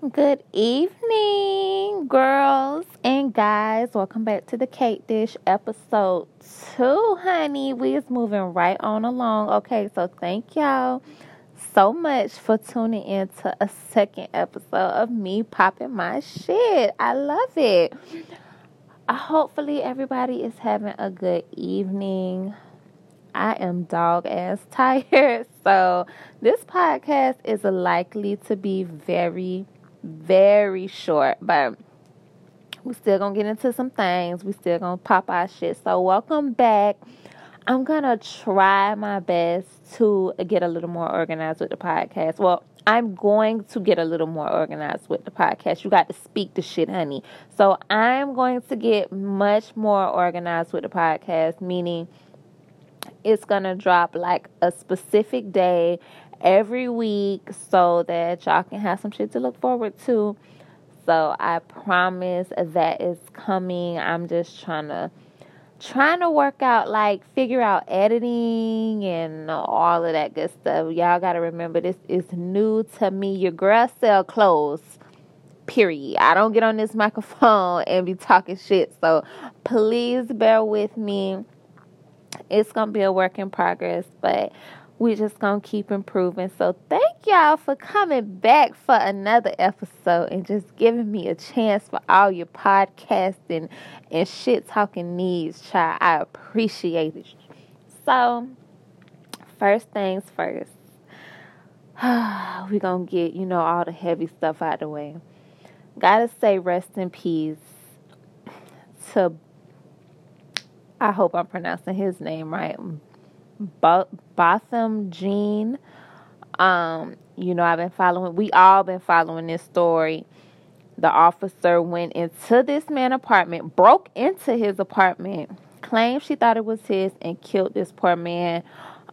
Good evening, girls and guys. Welcome back to the Cake Dish episode two, honey. We is moving right on along. Okay, so thank y'all so much for tuning in to a second episode of me popping my shit. I love it. Uh, hopefully, everybody is having a good evening. I am dog ass tired, so this podcast is likely to be very very short, but we still gonna get into some things. We still gonna pop our shit. So welcome back. I'm gonna try my best to get a little more organized with the podcast. Well, I'm going to get a little more organized with the podcast. You got to speak the shit, honey. So I'm going to get much more organized with the podcast, meaning it's gonna drop like a specific day every week so that y'all can have some shit to look forward to. So I promise that is coming. I'm just trying to trying to work out like figure out editing and all of that good stuff. Y'all got to remember this is new to me. Your girl sell clothes. Period. I don't get on this microphone and be talking shit. So please bear with me. It's going to be a work in progress, but we just gonna keep improving. So thank y'all for coming back for another episode and just giving me a chance for all your podcasting and shit talking needs, child. I appreciate it. So first things first. we gonna get, you know, all the heavy stuff out of the way. Gotta say rest in peace to I hope I'm pronouncing his name right. Botham Jean. Um, you know, I've been following, we all been following this story. The officer went into this man's apartment, broke into his apartment, claimed she thought it was his, and killed this poor man.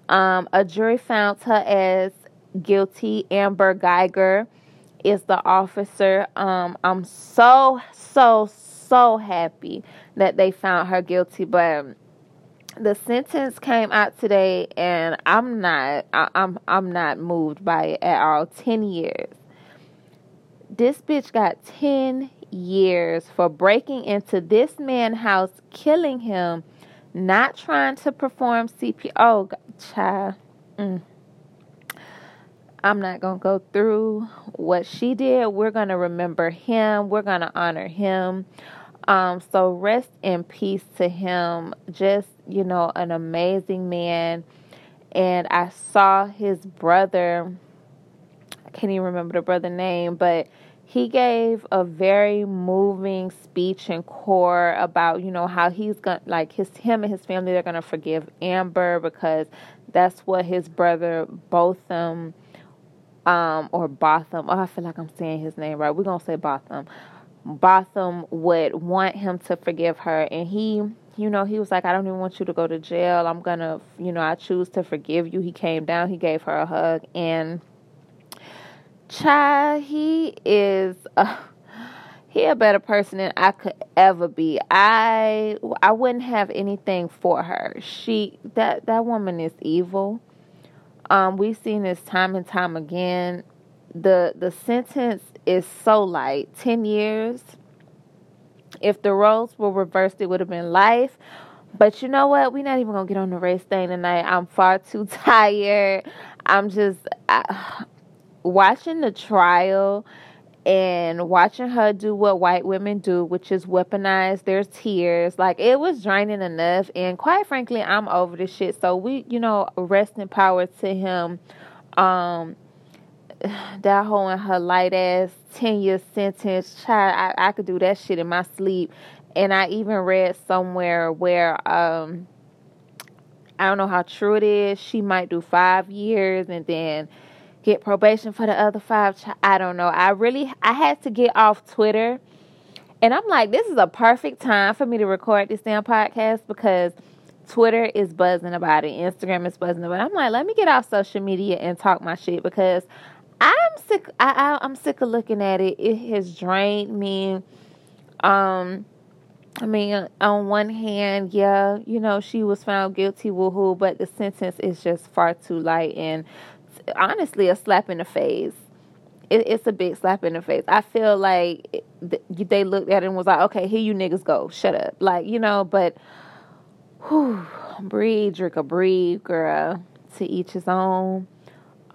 Um, a jury found her as guilty. Amber Guyger is the officer. Um, I'm so, so, so happy that they found her guilty, but the sentence came out today and I'm not I, am I'm not moved by it at all. 10 years. This bitch got 10 years for breaking into this man's house, killing him, not trying to perform CPR. Oh, child. Mm. I'm not going to go through what she did. We're going to remember him. We're going to honor him. Um, so rest in peace to him. Just, you know, an amazing man. And I saw his brother, I can't even remember the brother name, but he gave a very moving speech in court about, you know, how he's gonna like his him and his family they're gonna forgive Amber because that's what his brother Botham um or Botham. Oh, I feel like I'm saying his name right. We're gonna say Botham. Botham would want him to forgive her. And he, you know, he was like, I don't even want you to go to jail. I'm to, you know, I choose to forgive you. He came down, he gave her a hug. And Chai, he is. Uh, he a better person than I could ever be. I I wouldn't have anything for her. She that that woman is evil. Um, we've seen this time and time again. The the sentence is so light 10 years. If the roles were reversed, it would have been life. But you know what? We're not even going to get on the race thing tonight. I'm far too tired. I'm just watching the trial and watching her do what white women do, which is weaponize their tears. Like it was draining enough. And quite frankly, I'm over this shit. So we, you know, rest in power to him. Um, that whole in her light ass 10 year sentence. Child, I, I could do that shit in my sleep. And I even read somewhere where, um, I don't know how true it is. She might do five years and then get probation for the other five. I don't know. I really, I had to get off Twitter. And I'm like, this is a perfect time for me to record this damn podcast because Twitter is buzzing about it. Instagram is buzzing about it. I'm like, let me get off social media and talk my shit because I'm sick. I, I am sick of looking at it. It has drained me. Um, I mean, on one hand, yeah, you know, she was found guilty, woohoo, but the sentence is just far too light and honestly a slap in the face. it, it's a big slap in the face. I feel like they looked at it and was like, okay, here you niggas go, shut up, like you know. But whew, breathe, drink a breathe, girl. To each his own.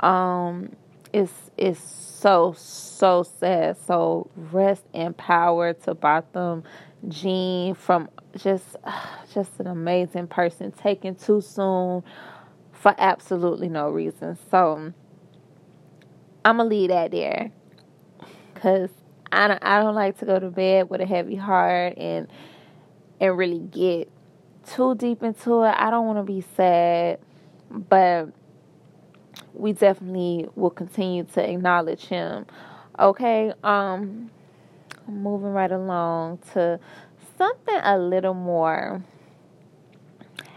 Um, it's it's so so sad. So rest in power to Botham Jean from just just an amazing person taken too soon for absolutely no reason. So I'm gonna leave that there, cause I don't I don't like to go to bed with a heavy heart and and really get too deep into it. I don't want to be sad, but we definitely will continue to acknowledge him. Okay, um, moving right along to something a little more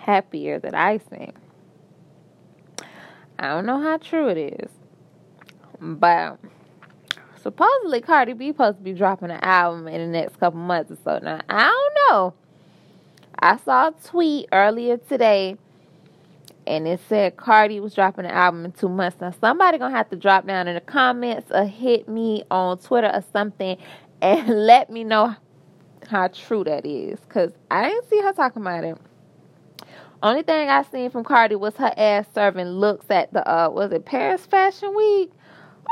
happier that I think. I don't know how true it is, but supposedly Cardi B supposed to be dropping an album in the next couple months or so. Now I don't know. I saw a tweet earlier today and it said Cardi was dropping an album in two months. Now somebody gonna have to drop down in the comments or hit me on Twitter or something and let me know how true that is. Cause I didn't see her talking about it. Only thing I seen from Cardi was her ass serving looks at the uh was it Paris Fashion Week?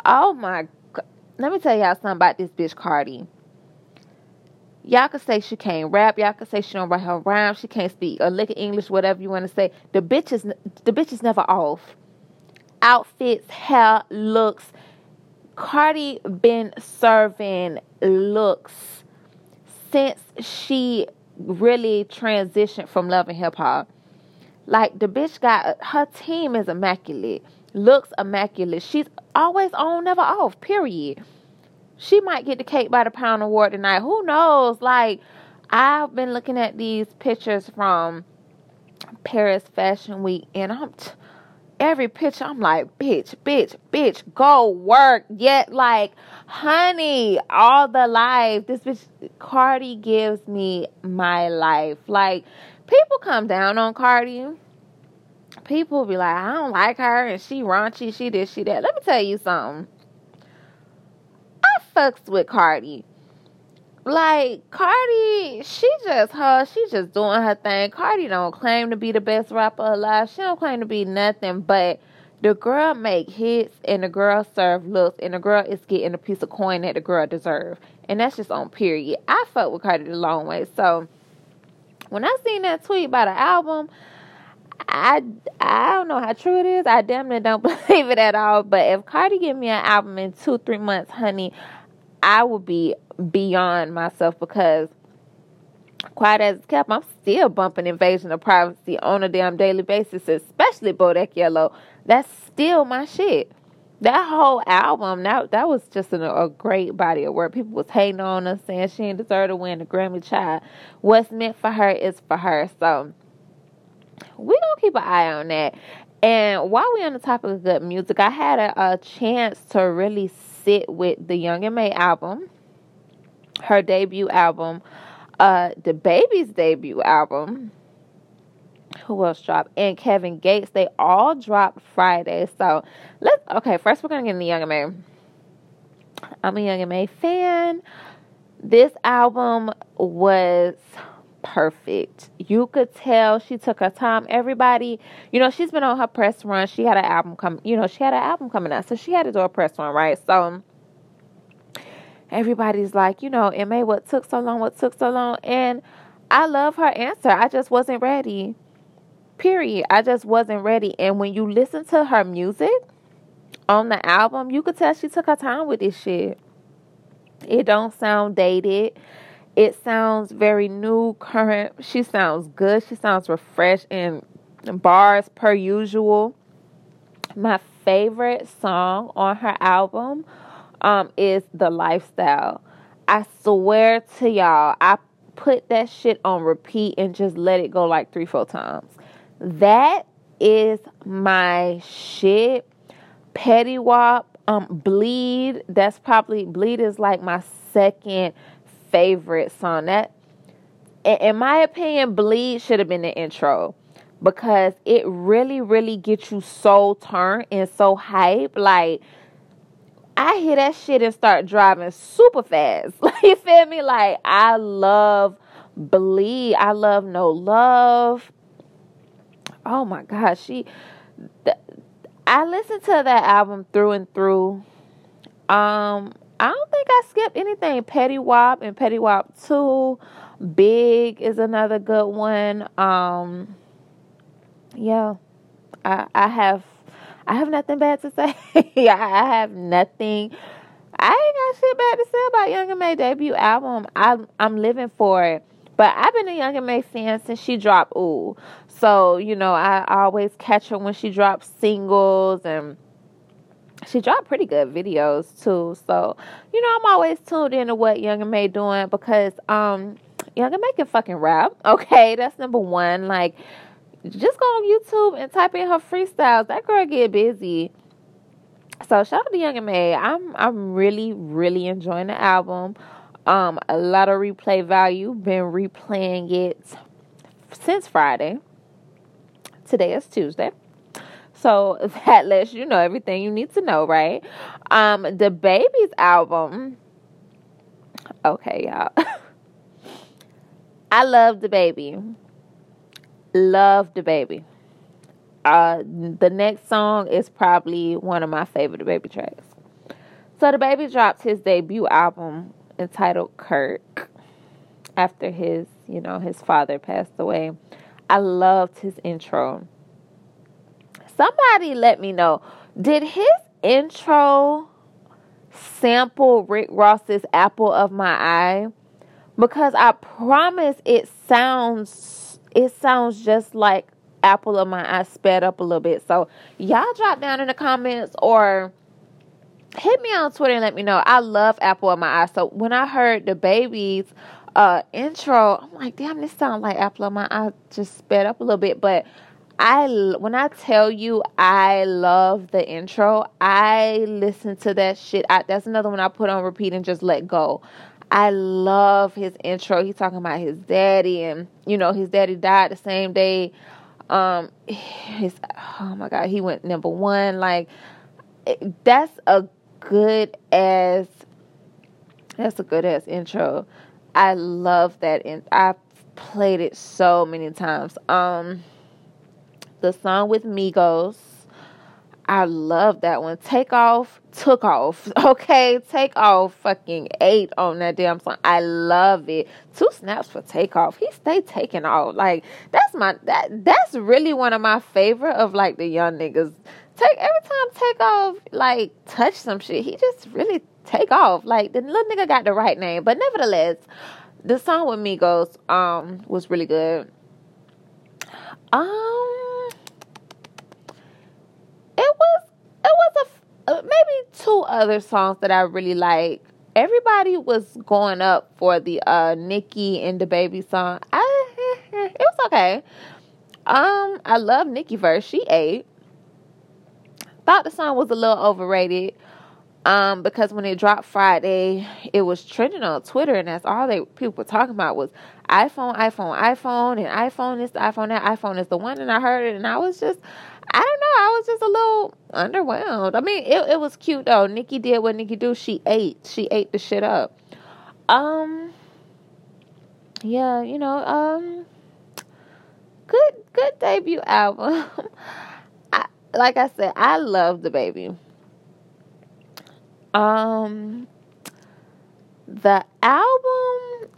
Oh my god. Let me tell y'all something about this bitch Cardi. Y'all can say she can't rap. Y'all can say she don't write her rhymes. She can't speak a lick of English, whatever you want to say. The bitch is the bitch is never off. Outfits, hair, looks. Cardi been serving looks since she really transitioned from Love & Hip Hop. Like the bitch got her team is immaculate, looks immaculate. She's always on, never off. Period she might get the cake by the pound award tonight. Who knows? Like, I've been looking at these pictures from Paris Fashion Week, and I'm t- every picture I'm like, bitch, bitch, bitch, go work. Yet, like, honey, all the life. This bitch, Cardi gives me my life. Like, people come down on Cardi. People be like, I don't like her, and she raunchy, she this, she that. Let me tell you something fucks with Cardi. Like Cardi, she just her, she just doing her thing. Cardi don't claim to be the best rapper alive. She don't claim to be nothing, but the girl make hits and the girl serve looks and the girl is getting a piece of coin that the girl deserve. And that's just on period. I fuck with Cardi the long way. So when I seen that tweet about an album, I I don't know how true it is. I damn near don't believe it at all. But if Cardi give me an album in two, three months, honey, I would be beyond myself because quiet as kept, I'm still bumping invasion of privacy on a damn daily basis, especially Bodak Yellow. That's still my shit. That whole album, that that was just an, a great body of work. People was hating on us, saying she didn't deserve to win the Grammy. Child, what's meant for her is for her. So we gonna keep an eye on that. And while we on the topic of good music, I had a, a chance to really sit with the Young M.A album, her debut album, uh, DaBaby's debut album. Who else dropped? And Kevin Gates. They all dropped Friday. So let's okay. First, we're gonna get in the Young M.A. I'm a Young M.A fan. This album was perfect. You could tell she took her time. Everybody, you know, she's been on her press run. She had an album come, you know, she had an album coming out, so she had to do a press run, right? So everybody's like, you know, M.A, what took so long? What took so long? And I love her answer. I just wasn't ready. Period. I just wasn't ready. And when you listen to her music on the album, you could tell she took her time with this shit. It don't sound dated. It sounds very new, current. She sounds good. She sounds refreshed and bars per usual. My favorite song on her album um, is The Lifestyle. I swear to y'all, I put that shit on repeat and just let it go like three, four times. That is my shit. Petty Wop, um, Bleed. That's probably Bleed is like my second favorite song. That, in my opinion, Bleed should have been the intro because it really, really gets you so turned and so hype. Like, I hear that shit and start driving super fast. you feel me? Like I love Bleed. I love No Love. Oh my gosh, she. The, I listened to that album through and through. Um, I don't think I skipped anything. Petty Wop and Petty Wop Two. Big is another good one. Um, yeah, I I have I have nothing bad to say. I have nothing. I ain't got shit bad to say about Young M.A debut album. I'm I'm living for it. But I've been a Young M.A fan since she dropped Ooh. So, you know, I always catch her when she drops singles and she dropped pretty good videos too. So, you know, I'm always tuned into what Young M.A doing because um Young M.A can fucking rap. Okay, that's number one. Like just go on YouTube and type in her freestyles. That girl get busy. So shout out to Young M.A. I'm I'm really, really enjoying the album. Um, a lot of replay value. Been replaying it since Friday. Today is Tuesday. So that lets you know everything you need to know, right? Um, DaBaby's album. Okay, y'all. I love DaBaby. Love DaBaby. Uh, the next song is probably one of my favorite baby tracks. So DaBaby dropped his debut album entitled Kirk after his, you know, his father passed away. I loved his intro. Somebody let me know, did his intro sample Rick Ross's Apple of My Eye? Because I promise it sounds it sounds just like Apple of My Eye sped up a little bit. So y'all drop down in the comments or hit me on Twitter and let me know. I love Apple of My Eye. So when I heard DaBaby's uh, intro, I'm like, damn, this sounds like Apple of My Eye just sped up a little bit. But I when I tell you I love the intro, I listen to that shit. I, that's another one I put on repeat and just let go. I love his intro. He's talking about his daddy and you know his daddy died the same day. Um, his oh my god, he went number one. Like that's a good as that's a good ass intro. I love that and I've played it so many times. Um the song with Migos. I love that one. Take off, took off. Okay, take off. Fucking eight on that damn song. I love it. Two snaps for takeoff. He stay taking off. Like that's my that that's really one of my favorite of like the young niggas. Take every time take off like touch some shit. He just really take off. Like the little nigga got the right name, but nevertheless, the song with Migos um was really good. Um it was it was a uh, maybe two other songs that I really like. Everybody was going up for the uh Nicki and DaBaby song. I it was okay. Um, I love Nicki verse. She ate. Thought the song was a little overrated. Um, because when it dropped Friday, it was trending on Twitter, and that's all they people were talking about was iPhone, iPhone, iPhone, and iPhone is the iPhone that, iPhone is the one. And I heard it, and I was just, I don't know. I was just a little underwhelmed. I mean, it it was cute though. Nicki did what Nicki do. She ate. She ate the shit up. Um. Yeah, you know. Um. Good, good debut album. I, like I said, I love DaBaby. Um. The album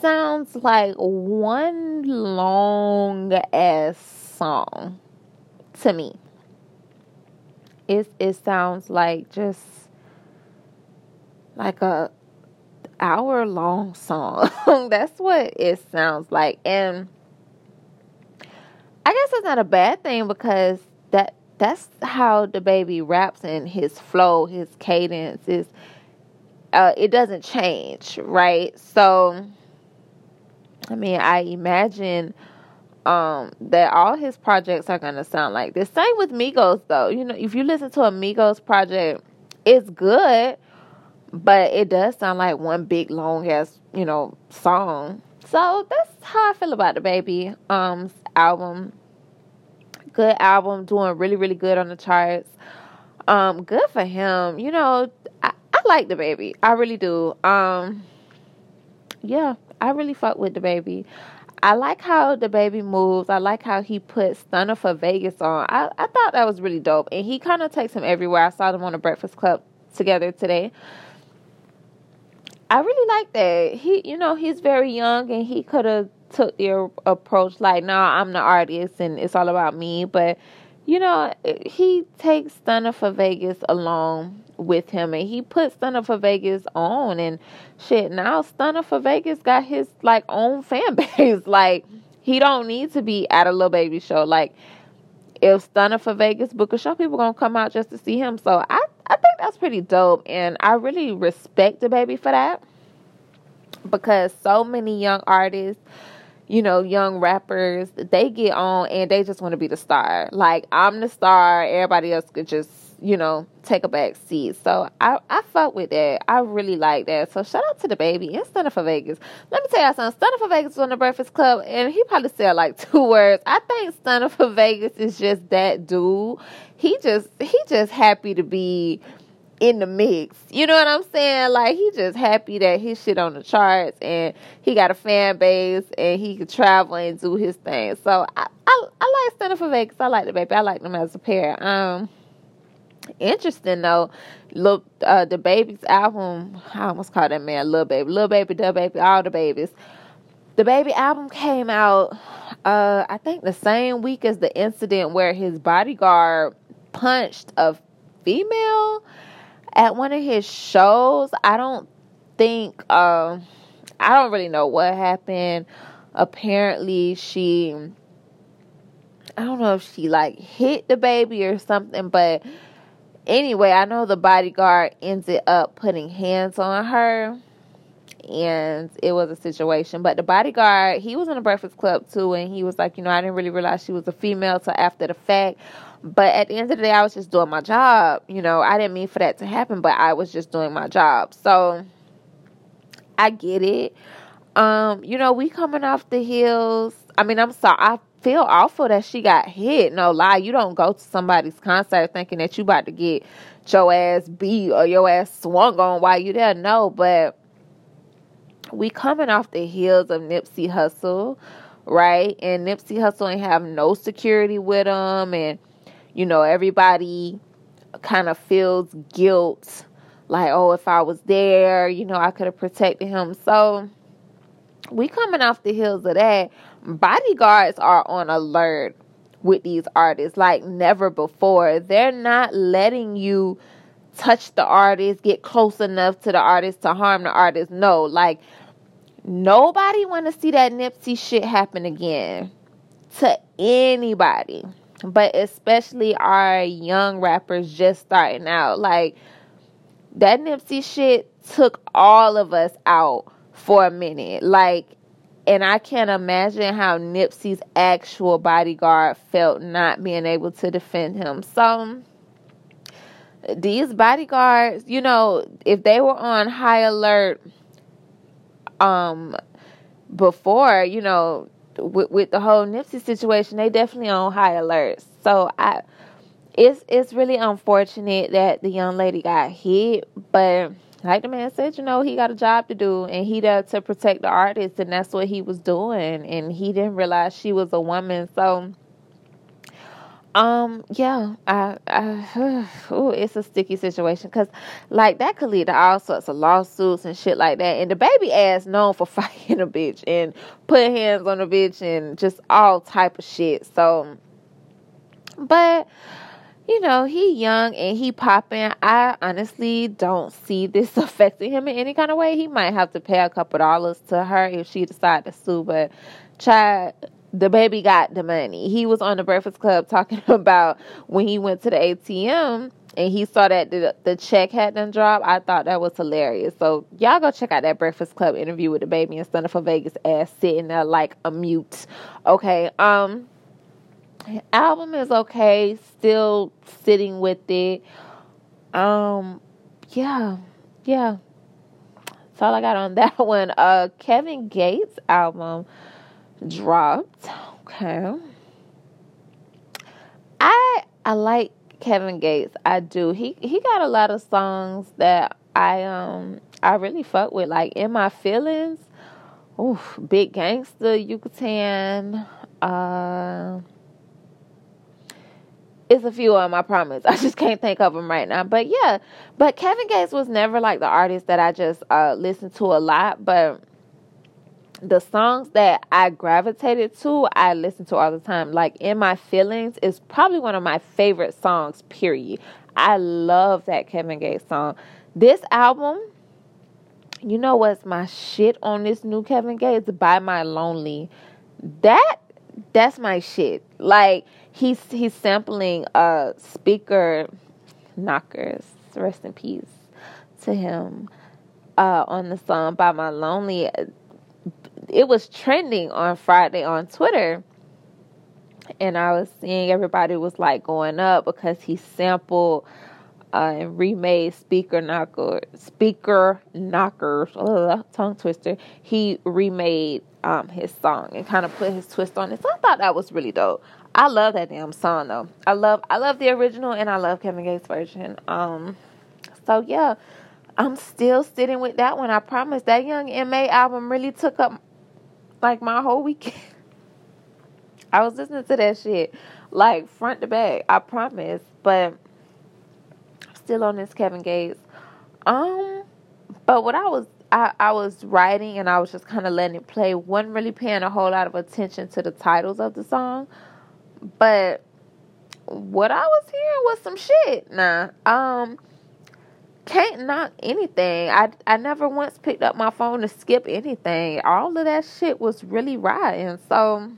sounds like one long ass song to me. It it sounds like just like a hour long song. That's what it sounds like. And I guess it's not a bad thing because that that's how DaBaby raps and his flow, his cadence is uh, it doesn't change, right? So I mean, I imagine um that all his projects are gonna sound like this. Same with Migos though. You know, if you listen to a Migos project, it's good, but it does sound like one big long ass, you know, song. So that's how I feel about DaBaby um album. Good album, doing really, really good on the charts. Um, good for him. You know, I like DaBaby. I really do. Um, yeah, I really fuck with DaBaby. I like how DaBaby moves. I like how he put Stunna 4 Vegas on. I, I thought that was really dope. And he kind of takes him everywhere. I saw them on the Breakfast Club together today. I really like that. He, you know, he's very young and he could have took the approach like, "No, nah, I'm the artist and it's all about me." But you know, he takes Stunna 4 Vegas along with him and he put Stunna 4 Vegas on and shit. Now Stunna 4 Vegas got his like own fan base. like he don't need to be at a little Baby show. Like if Stunna 4 Vegas book a show, people gonna come out just to see him. So I I think that's pretty dope and I really respect DaBaby for that because so many young artists you know, young rappers, they get on and they just want to be the star. Like I'm the star, everybody else could just, you know, take a back seat. So I I fuck with that. I really like that. So shout out to DaBaby and Stunna 4 Vegas. Let me tell y'all something. Stunna 4 Vegas was on the Breakfast Club and he probably said like two words. I think Stunna 4 Vegas is just that dude. He just he just happy to be in the mix. You know what I'm saying? Like he just happy that his shit on the charts and he got a fan base and he can travel and do his thing. So I I, I like Stunna 4 Vegas. I like DaBaby. I like them as a pair. Um interesting though. Look uh DaBaby's album, I almost called that man Lil Baby. Lil Baby, DaBaby, all the babies. DaBaby album came out uh I think the same week as the incident where his bodyguard punched a female at one of his shows. I don't think uh, I don't really know what happened. Apparently, she I don't know if she like hit DaBaby or something, but anyway, I know the bodyguard ended up putting hands on her and it was a situation. But the bodyguard, he was in the Breakfast Club too, and he was like, you know, I didn't really realize she was a female till after the fact. But at the end of the day, I was just doing my job. You know, I didn't mean for that to happen, but I was just doing my job. So I get it. Um, you know, we coming off the heels. I mean, I'm sorry. I feel awful that she got hit. No lie. You don't go to somebody's concert thinking that you about to get your ass beat or your ass swung on while you there. No, but we coming off the heels of Nipsey Hussle, right? And Nipsey Hussle ain't have no security with him and you know, everybody kind of feels guilt like, oh, if I was there, you know, I could have protected him. So we coming off the heels of that. Bodyguards are on alert with these artists like never before. They're not letting you touch the artist, get close enough to the artist to harm the artist. No, like nobody want to see that Nipsey shit happen again to anybody but especially our young rappers just starting out. Like that Nipsey shit took all of us out for a minute. Like, and I can't imagine how Nipsey's actual bodyguard felt not being able to defend him. So these bodyguards, you know, if they were on high alert um before, you know, with, with the whole Nipsey situation, they definitely on high alert. So I, it's it's really unfortunate that the young lady got hit, but like the man said, you know, he got a job to do and he there to protect the artist and that's what he was doing and he didn't realize she was a woman. So um, yeah, I, I it's a sticky situation because, like, that could lead to all sorts of lawsuits and shit like that. And DaBaby ass known for fighting a bitch and putting hands on a bitch and just all type of shit. So, but you know, he young and he popping. I honestly don't see this affecting him in any kind of way. He might have to pay a couple dollars to her if she decide to sue, but child DaBaby got the money. He was on the Breakfast Club talking about when he went to the ATM and he saw that the, the check had done dropped. I thought that was hilarious. So y'all go check out that Breakfast Club interview with DaBaby and Stunna 4 Vegas ass sitting there like a mute. Okay, um, album is okay. Still sitting with it. Um, yeah, yeah. That's all I got on that one. Uh, Kevin Gates album dropped. Okay. I I like Kevin Gates. I do. He he got a lot of songs that I um I really fuck with like in my feelings. Oof, big gangster Yucatan. Uh it's a few of them, I promise. I just can't think of them right now. But yeah, but Kevin Gates was never like the artist that I just uh listened to a lot, but the songs that I gravitated to, I listen to all the time. Like In My Feelings is probably one of my favorite songs, period. I love that Kevin Gates song. This album, you know what's my shit on this new Kevin Gates? By My Lonely. That that's my shit. Like he's he's sampling uh Speaker Knockerz. Rest in peace to him. Uh, on the song by my lonely it was trending on friday on twitter and i was seeing everybody was like going up because he sampled uh, and remade speaker knocker Speaker Knockerz tongue twister he remade um, his song and kind of put his twist on it so i thought that was really dope I love that damn song though. I love I love the original and I love Kevin Gates version. Um so yeah, I'm still sitting with that one. I promise that Young M.A album really took up like my whole weekend. I was listening to that shit like front to back. I promise, but still on this Kevin Gates. Um, but what I was I, I was writing and I was just kind of letting it play. wasn't really paying a whole lot of attention to the titles of the song. But what I was hearing was some shit. Nah, um, can't knock anything. I I never once picked up my phone to skip anything. All of that shit was really riding. So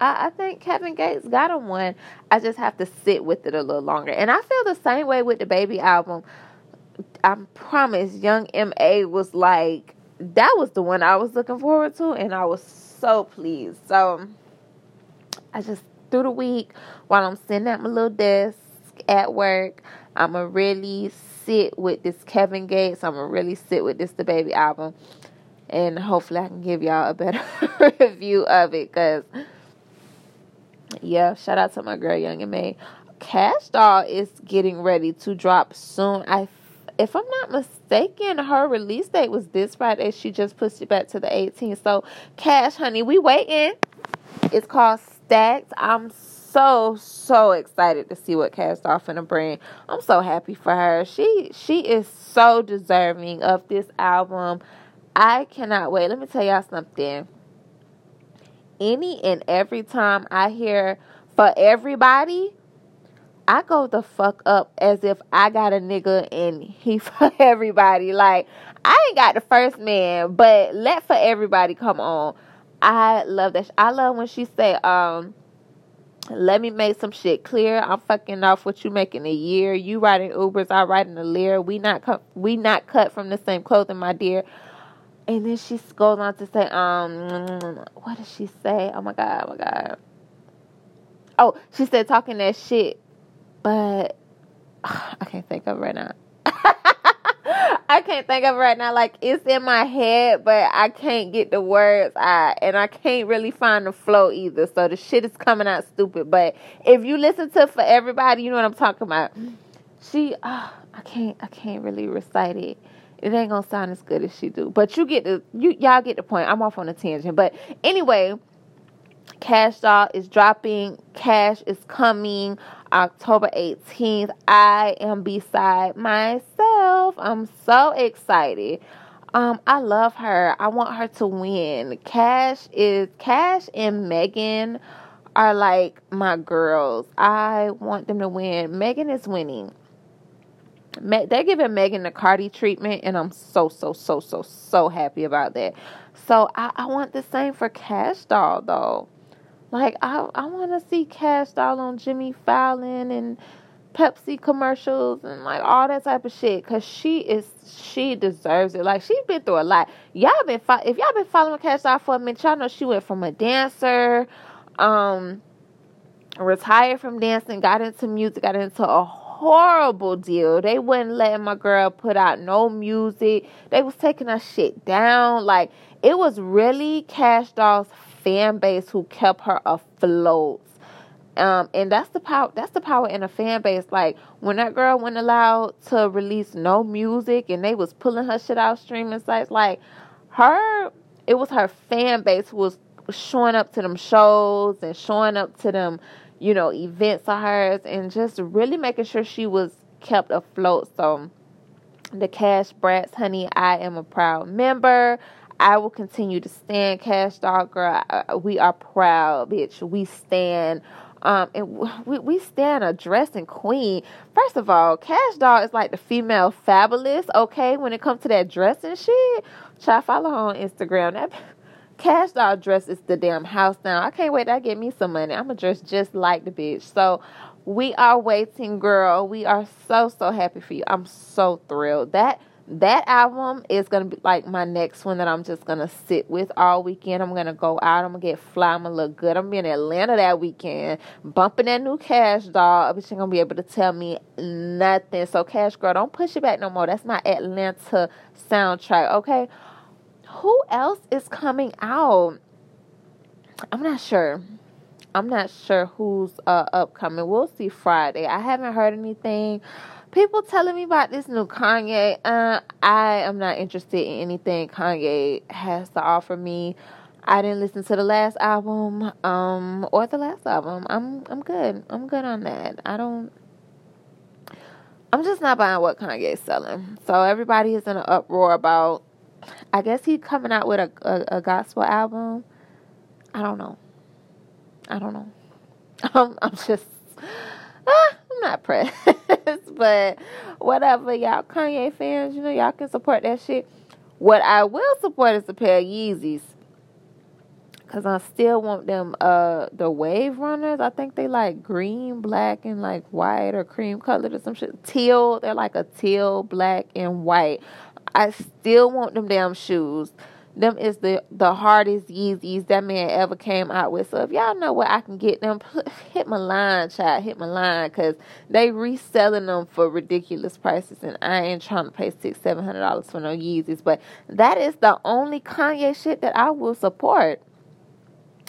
I, I think Kevin Gates got him one. I just have to sit with it a little longer. And I feel the same way with DaBaby album. I promise Young M.A was like that was the one I was looking forward to and I was so pleased. So I just through the week while I'm sitting at my little desk at work, I'ma really sit with this Kevin Gates. I'ma really sit with this DaBaby album, and hopefully I can give y'all a better review of it. Cause yeah, shout out to my girl Young and May. Kash Doll is getting ready to drop soon. I if I'm not mistaken, her release date was this Friday. She just pushed it back to the 18th. So, Cash, honey, we waiting. It's called stacked. I'm so so excited to see what cast off in the brand. I'm so happy for her. She she is so deserving of this album. I cannot wait. Let me tell y'all something. Any and every time I hear for everybody, I go the fuck up as if I got a nigga and he for everybody. Like I ain't got the first man, but let for everybody come on. I love that. I love when she say, um, let me make some shit clear. I'm fucking off what you making a year. You riding Ubers, I riding a Lear. We not cut. We not cut from the same clothing, my dear. And then she goes on to say, um, what did she say? Oh my god, oh my god. Oh, she said talking that shit, but I can't think of right now. I can't think of it right now. Like it's in my head, but I can't get the words out, and I can't really find the flow either. So the shit is coming out stupid. But if you listen to for everybody, you know what I'm talking about. She, oh, I can't, I can't really recite it. It ain't gonna sound as good as she do. But you get the, you y'all get the point. I'm off on a tangent. But anyway, Kash Doll is dropping. Kash is coming. October 18th. I am beside myself. I'm so excited. Um, I love her. I want her to win. Kash is Kash and Megan are like my girls. I want them to win. Megan is winning. They're giving Megan the Cardi treatment, and I'm so so so so so happy about that. So I, I want the same for Kash Doll though. Like I I want to see Kash Doll on Jimmy Fallon and Pepsi commercials and like all that type of shit cuz she is she deserves it. Like she's been through a lot. Y'all been fo- if y'all been following Kash Doll for a minute, y'all know she went from a dancer um retired from dancing, got into music, got into a horrible deal. They wouldn't let my girl put out no music. They was taking her shit down. Like it was really Kash Doll's fan base who kept her afloat. Um, and that's the power. That's the power in a fan base. Like when that girl wasn't allowed to release no music, and they was pulling her shit out streaming sites. Like her, it was her fan base who was showing up to them shows and showing up to them, you know, events of hers, and just really making sure she was kept afloat. So the Cash Brats, honey, I am a proud member. I will continue to stand Cash Dog Girl. We are proud, bitch. We stand um, and we, we stand a dressing queen. First of all, Kash Doll is like the female Fabolous, okay, when it comes to that dressing shit. Try follow her on Instagram. That Kash Doll dress is the damn house now. I can't wait to get me some money. I'm gonna dress just like the bitch. So we are waiting, girl. We are so so happy for you. I'm so thrilled. That that album is gonna be like my next one that I'm just gonna sit with all weekend. I'm gonna go out. I'm gonna get fly. I'm gonna look good. I'm gonna be in Atlanta that weekend, bumping that new Kash Doll. But you're gonna be able to tell me nothing. So Kash Girl, don't push it back no more. That's my Atlanta soundtrack. Okay. Who else is coming out? I'm not sure. I'm not sure who's uh, upcoming. We'll see Friday. I haven't heard anything people telling me about this new Kanye. Uh, I am not interested in anything Kanye has to offer me. I didn't listen to the last album, um, or the last album. I'm I'm good. I'm good on that. I don't. I'm just not buying what Kanye's selling. So everybody is in an uproar about. I guess he's coming out with a, a, a gospel album. I don't know. I don't know. I'm, I'm just. Ah, I'm not pressed. but whatever, y'all Kanye fans, you know, y'all can support that shit. What I will support is a pair of Yeezys. Cause I still want them uh the wave runners. I think they like green, black, and like white or cream colored or some shit. Teal. They're like a teal, black, and white. I still want them damn shoes. Them is the the hardest Yeezys that man ever came out with. So if y'all know where I can get them, hit my line, child. Hit my line, cause they reselling them for ridiculous prices, and I ain't trying to pay six, seven hundred dollars for no Yeezys. But that is the only Kanye shit that I will support.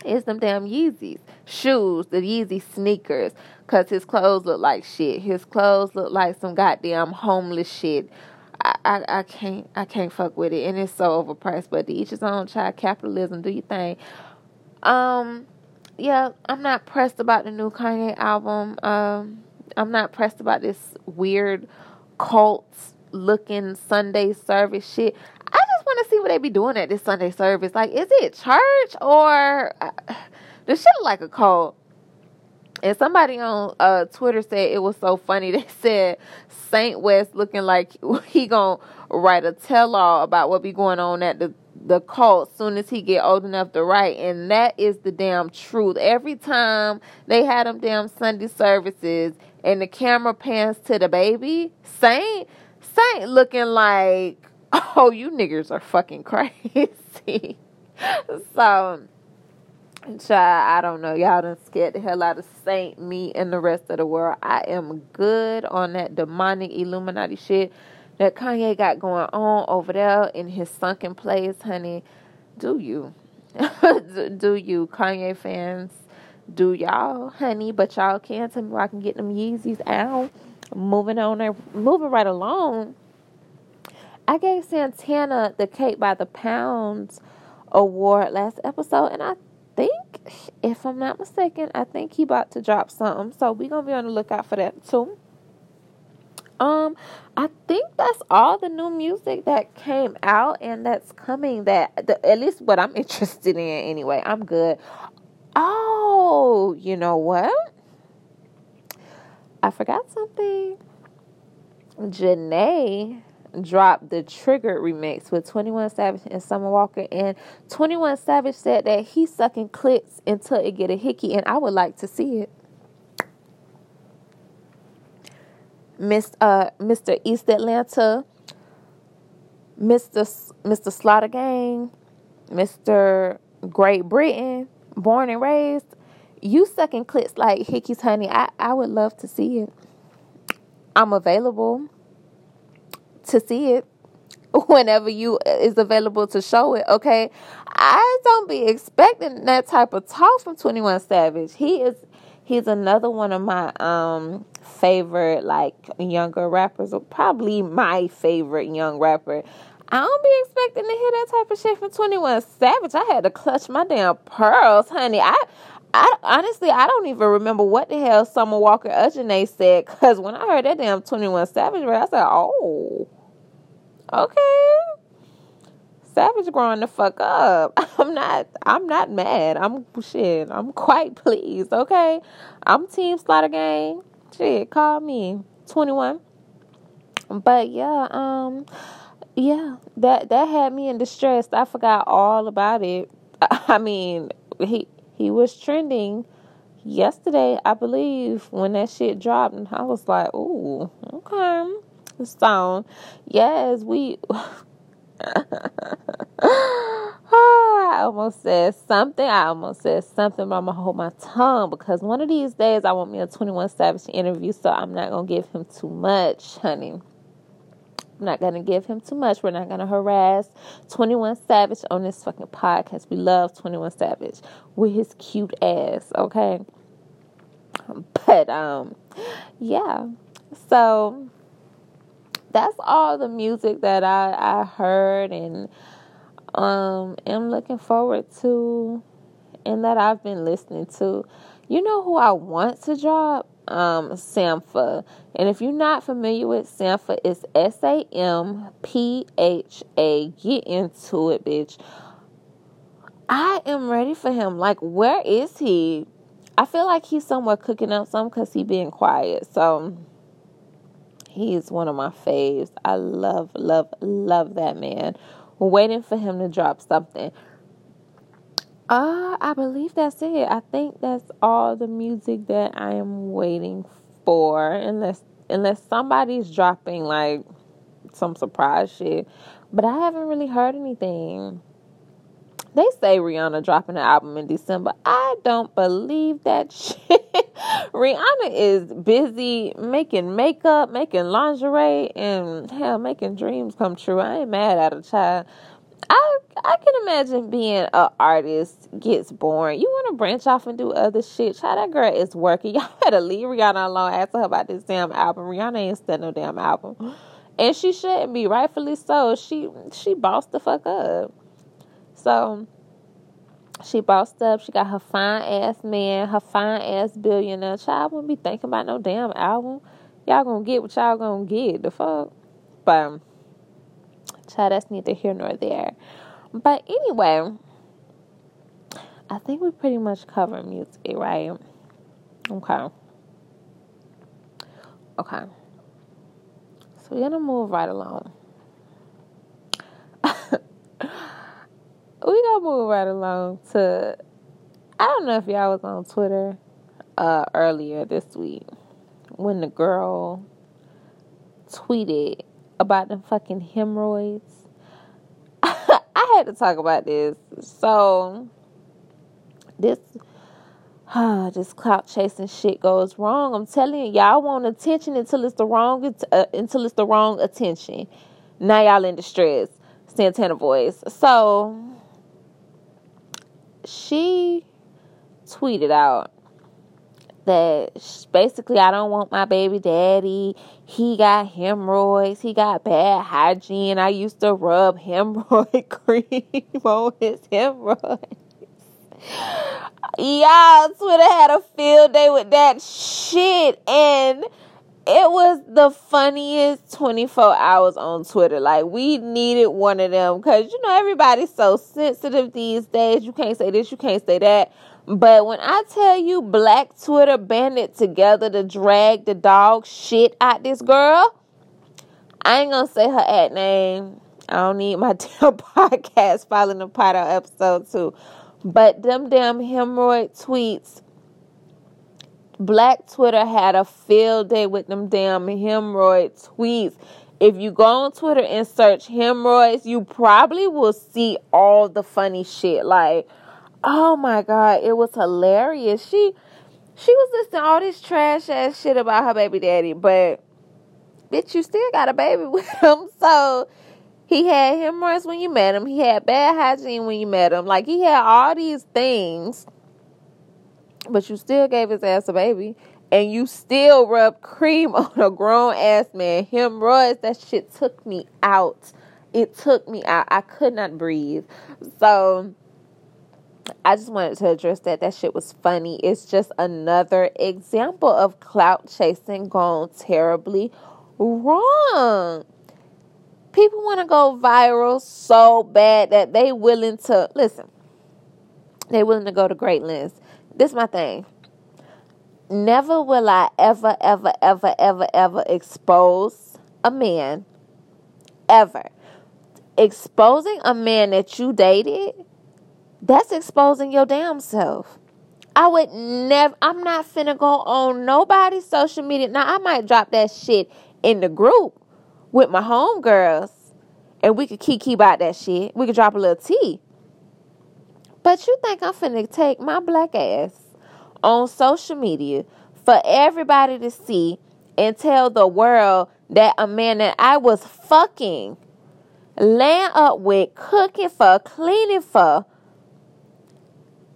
Is them damn Yeezys shoes, the Yeezy sneakers, cause his clothes look like shit. His clothes look like some goddamn homeless shit. I, I, I can't I can't fuck with it and it's so overpriced. But to each his own child capitalism, do your thing. Um yeah, I'm not pressed about the new Kanye album. Um I'm not pressed about this weird cult looking Sunday service shit. I just want to see what they be doing at this Sunday service. Like, is it church or uh, this shit like a cult? And somebody on uh, Twitter said it was so funny. They said Saint West looking like he gonna write a tell all about what be going on at the the cult soon as he get old enough to write, and that is the damn truth. Every time they had them damn Sunday services, and the camera pans to the baby, Saint Saint looking like, oh, you niggers are fucking crazy. so Child, I don't know. Y'all done scared the hell out of Saint, me, and the rest of the world. I am good on that demonic Illuminati shit that Kanye got going on over there in his sunken place, honey. Do you? do you, Kanye fans? Do y'all, honey? But y'all can tell me where I can get them Yeezys out. Moving on there, moving right along. I gave Santana the Cake by the Pounds award last episode, and I think, if I'm not mistaken, I think he about to drop something. So we're gonna be on the lookout for that too. Um, I think that's all the new music that came out and that's coming. That the, at least what I'm interested in anyway. I'm good. Oh, you know what? I forgot something. Jhené dropped the Trigger remix with 21 Savage and Summer Walker. And 21 Savage said that he's sucking clicks until it get a hickey, and I would like to see it. Miss, uh, Mr. East Atlanta, Mr. S- Mr. Slaughter Gang, Mr. Great Britain, born and raised, you sucking clicks like hickeys, honey. I, I would love to see it. I'm available to see it whenever you is available to show it okay i don't be expecting that type of talk from 21 savage he is He's another one of my um favorite like younger rappers, or probably my favorite young rapper. I don't be expecting to hear that type of shit from 21 Savage. I had to clutch my damn pearls, honey. I I honestly I don't even remember what the hell Summer Walker Ujane said because when I heard that damn Twenty One Savage, I said, "Oh, okay, Savage growing the fuck up." I'm not I'm not mad. I'm shit. I'm quite pleased. Okay, I'm Team Slaughter Gang. Shit, call me Twenty One. But yeah, um, yeah, that that had me in distress. I forgot all about it. I mean, he he was trending yesterday, I believe, when that shit dropped, and I was like, "Ooh, okay." So, yes, we. I almost said something. I almost said something, but I'm gonna hold my tongue because one of these days I want me a 21 Savage interview, so I'm not gonna give him too much, honey. I'm not gonna give him too much. We're not gonna harass 21 Savage on this fucking podcast. We love 21 Savage with his cute ass, okay? But um yeah. So that's all the music that I, I heard and um am looking forward to and that I've been listening to. You know who I want to drop? um, Sampha. And if you're not familiar with Sampha, it's S A M P H A. Get into it, bitch. I am ready for him. Like, where is he? I feel like he's somewhere cooking up some because he being quiet. So he's one of my faves. I love, love, love that man. We're Waiting for him to drop something. Uh, I believe that's it. I think that's all the music that I am waiting for, unless unless somebody's dropping like some surprise shit. But I haven't really heard anything. They say Rihanna dropping an album in December. I don't believe that shit. Rihanna is busy making makeup, making lingerie, and hell, making dreams come true. I ain't mad at a child. I I can imagine being an artist gets boring. You want to branch off and do other shit. Try that girl is working. Y'all better leave Rihanna alone. Ask her about this damn album. Rihanna ain't sent no damn album, and she shouldn't be. Rightfully so. She she bossed the fuck up. So she bossed up. She got her fine ass man, her fine ass billionaire. Child wouldn't be thinking about no damn album. Y'all gonna get what y'all gonna get. The fuck, but. Child, that's neither here nor there. But anyway, I think we pretty much covered music, right? Okay. Okay. So we're gonna move right along. Gonna move right along to I don't know if y'all was on Twitter uh, earlier this week when the girl tweeted about them fucking hemorrhoids. I had to talk about this. So this uh, this clout chasing shit goes wrong. I'm telling you, y'all want attention until it's the wrong uh, until it's the wrong attention. Now y'all in distress. Santana voice. So she tweeted out that basically I don't want my baby daddy. He got hemorrhoids. He got bad hygiene. I used to rub hemorrhoid cream on his hemorrhoids. Y'all, Twitter had a field day with that shit, and it was the funniest 24 hours on Twitter. Like, we needed one of them because, you know, everybody's so sensitive these days. You can't say this, you can't say that. But when I tell you Black Twitter banded together to drag the dog shit out this girl, I ain't gonna say her ad name. I don't need my damn podcast falling apart on episode two. But them damn hemorrhoid tweets. Black Twitter had a field day with them damn hemorrhoid tweets. If you go on Twitter and search hemorrhoids, you probably will see all the funny shit. Like, oh my god, it was hilarious. She she was listening all this trash ass shit about her baby daddy, but bitch, you still got a baby with him. So he had hemorrhoids when you met him. He had bad hygiene when you met him. Like he had all these things. But you still gave his ass a baby. And you still rub cream on a grown ass man. Hemorrhoids, that shit took me out. It took me out. I could not breathe. So I just wanted to address that. That shit was funny. It's just another example of clout chasing gone terribly wrong. People want to go viral so bad that they willing to listen. They willing to go to great lengths. This is my thing. Never will I ever, ever, ever, ever, ever expose a man. Ever. Exposing a man that you dated that's exposing your damn self. I would never, I'm not finna go on nobody's social media. Now, I might drop that shit in the group with my homegirls and we could keep keep out that shit. We could drop a little tea. But you think I'm finna take my black ass on social media for everybody to see and tell the world that a man that I was fucking, laying up with, cooking for, cleaning for,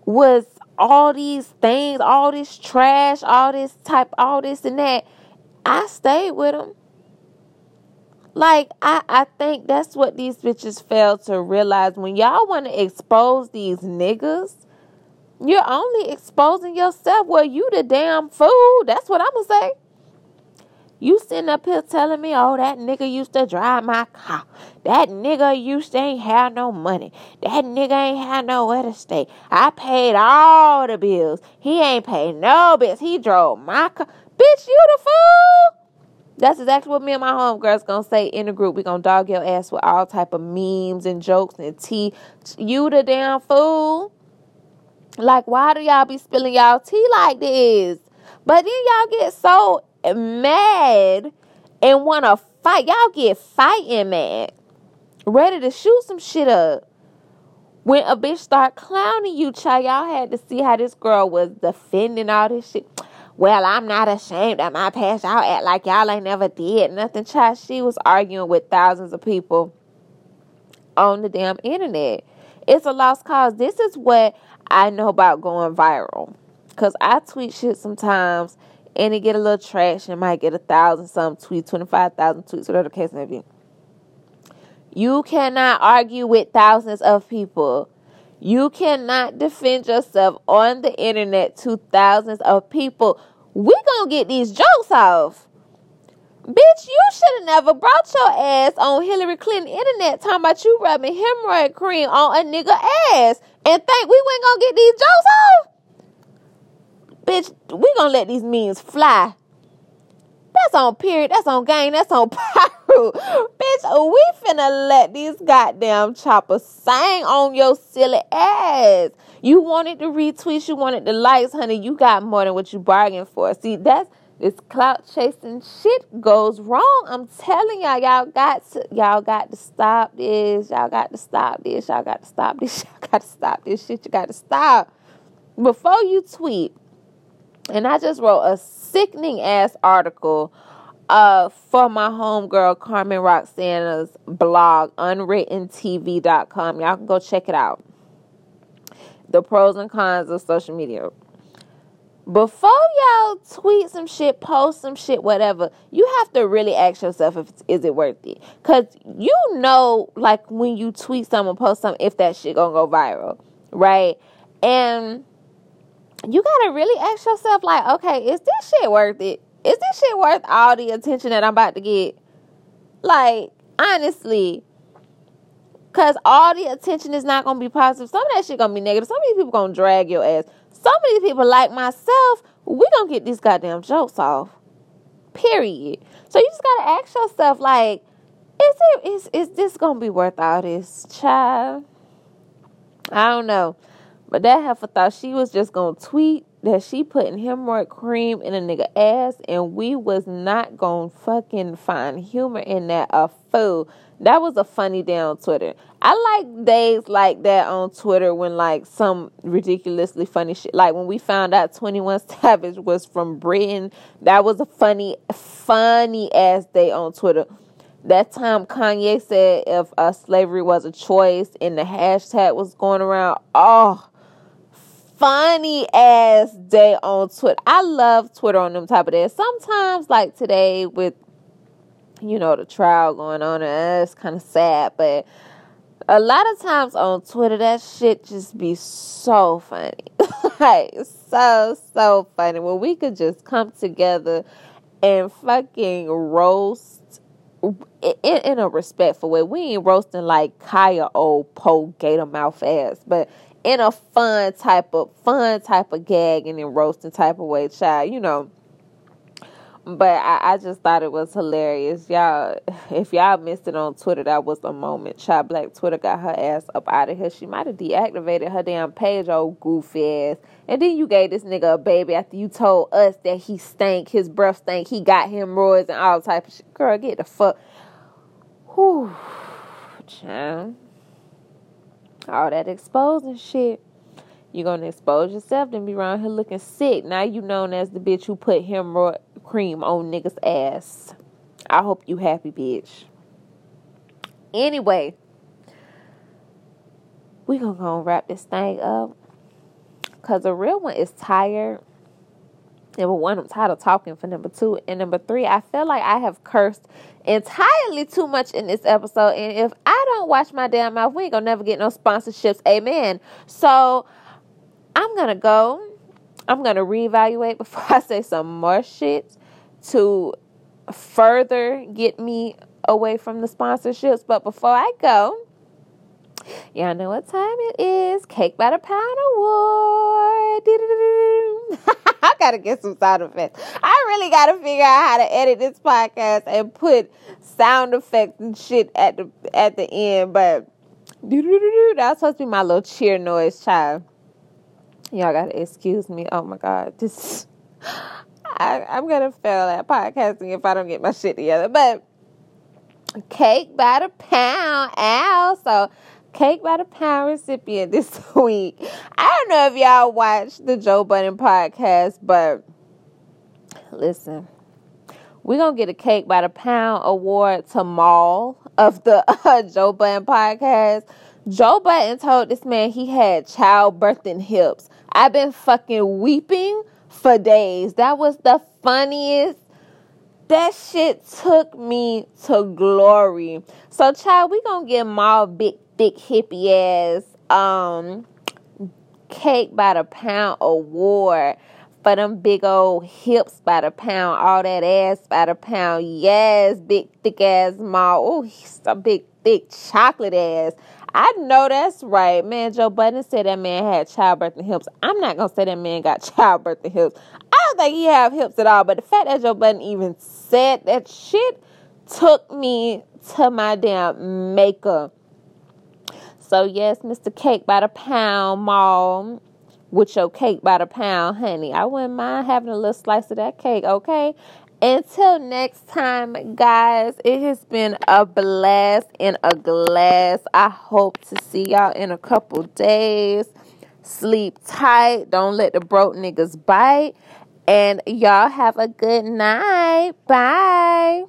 was all these things, all this trash, all this type, all this and that. I stayed with him. Like I, I think that's what these bitches fail to realize. When y'all want to expose these niggas, you're only exposing yourself. Well, you the damn fool. That's what I'm gonna say. You sitting up here telling me, oh, that nigga used to drive my car. That nigga used to ain't have no money. That nigga ain't have nowhere to stay. I paid all the bills. He ain't paid no bills. He drove my car. Bitch, you the fool. That's exactly what me and my homegirls gonna say in the group. We gonna dog your ass with all type of memes and jokes and tea. You the damn fool. Like, why do y'all be spilling y'all tea like this? But then y'all get so mad and want to fight. Y'all get fighting mad, ready to shoot some shit up. When a bitch start clowning you, child, y'all had to see how this girl was defending all this shit. Well, I'm not ashamed of my past. Y'all act like y'all ain't never did nothing, child. She was arguing with thousands of people on the damn internet. It's a lost cause. This is what I know about going viral. Cause I tweet shit sometimes and it get a little traction, and might get a thousand some tweets, 25,000 tweets, whatever the case may be. You cannot argue with thousands of people. You cannot defend yourself on the internet to thousands of people. We gonna get these jokes off. Bitch, you should have never brought your ass on Hillary Clinton internet talking about you rubbing hemorrhoid cream on a nigga ass and think we went gonna get these jokes off. Bitch, we gonna let these memes fly. That's on period. That's on game. That's on Bitch, we finna let these goddamn choppers sing on your silly ass. You wanted to retweet, you wanted the likes, honey. You got more than what you bargained for. See, that's this clout chasing shit goes wrong. I'm telling y'all, y'all got to, y'all got to stop this. Y'all got to stop this. Y'all got to stop this. Y'all got to stop this shit. You got to stop before you tweet and I just wrote a sickening ass article uh, for my homegirl Carmen Roxana's blog, unwrittentv.com. Y'all can go check it out. The pros and cons of social media. Before y'all tweet some shit, post some shit, whatever, you have to really ask yourself if is it worth it. Cause you know, like when you tweet something, post something, if that shit gonna go viral, right? And you gotta really ask yourself, like, okay, is this shit worth it? Is this shit worth all the attention that I'm about to get? Like, honestly. Cause all the attention is not gonna be positive. Some of that shit gonna be negative. Some of these people gonna drag your ass. Some of these people, like myself, we gonna get these goddamn jokes off. Period. So you just gotta ask yourself, like, is it is is this gonna be worth all this, child? I don't know. But that heifer thought she was just gonna tweet that she putting hemorrhoid cream in a nigga ass and we was not gonna fucking find humor in that a fool. That was a funny day on Twitter. I like days like that on Twitter when like some ridiculously funny shit. Like when we found out 21 Savage was from Britain. That was a funny, funny ass day on Twitter. That time Kanye said if uh, slavery was a choice and the hashtag was going around. Oh, funny ass day on Twitter. I love Twitter on them type of days. Sometimes, like today, with you know the trial going on, and it's kind of sad, but a lot of times on Twitter, that shit just be so funny. like, so, so funny. When we could just come together and fucking roast in, in a respectful way. We ain't roasting like Kaya old po gator mouth ass, but in a fun type of fun type of gag and roasting type of way, child, you know but I, I, just thought it was hilarious. Y'all, if y'all missed it on Twitter, that was a moment. Child Black Twitter got her ass up out of here. She might have deactivated her damn page, old goofy ass. And then you gave this nigga a baby after you told us that he stank, his breath stank, he got hemorrhoids and all type of shit. Girl, get the fuck. Whew. Child. All that exposing shit. You're gonna expose yourself and be around here looking sick. Now you known as the bitch who put hemorrhoid cream on niggas' ass. I hope you happy, bitch. Anyway, we gonna go wrap this thing up. Cause the real one is tired. Number one, I'm tired of talking for number two. And number three, I feel like I have cursed entirely too much in this episode. And if I don't watch my damn mouth, we ain't gonna never get no sponsorships. Amen. So I'm gonna go. I'm gonna reevaluate before I say some more shit to further get me away from the sponsorships. But before I go, y'all know what time it is. Cake by the Pound Award. I gotta get some sound effects. I really gotta figure out how to edit this podcast and put sound effects and shit at the at the end. But that's supposed to be my little cheer noise, child. Y'all gotta excuse me. Oh my god, this I, I'm gonna fail at podcasting if I don't get my shit together. But cake by the pound, ow. So cake by the pound recipient this week. I don't know if y'all watched the Joe Budden podcast, but listen, we're gonna get a cake by the pound award to Mal of the uh, Joe Budden podcast. Joe Budden told this man he had childbirthing hips. I've been fucking weeping for days. That was the funniest. That shit took me to glory. So, child, we gonna get my big, thick, hippie ass um cake by the pound award for them big old hips by the pound, all that ass by the pound. Yes, big thick ass Mal. Oh, he's a big thick chocolate ass. I know that's right. Man, Joe Budden said that man had childbirthing hips. I'm not gonna say that man got childbirthing hips. I don't think he have hips at all. But the fact that Joe Budden even said that shit took me to my damn maker. So yes, Mr. Cake by the pound Mal with your cake by the pound, honey. I wouldn't mind having a little slice of that cake, okay? Until next time, guys, it has been a blast in a glass. I hope to see y'all in a couple days. Sleep tight. Don't let the broke niggas bite. And y'all have a good night. Bye.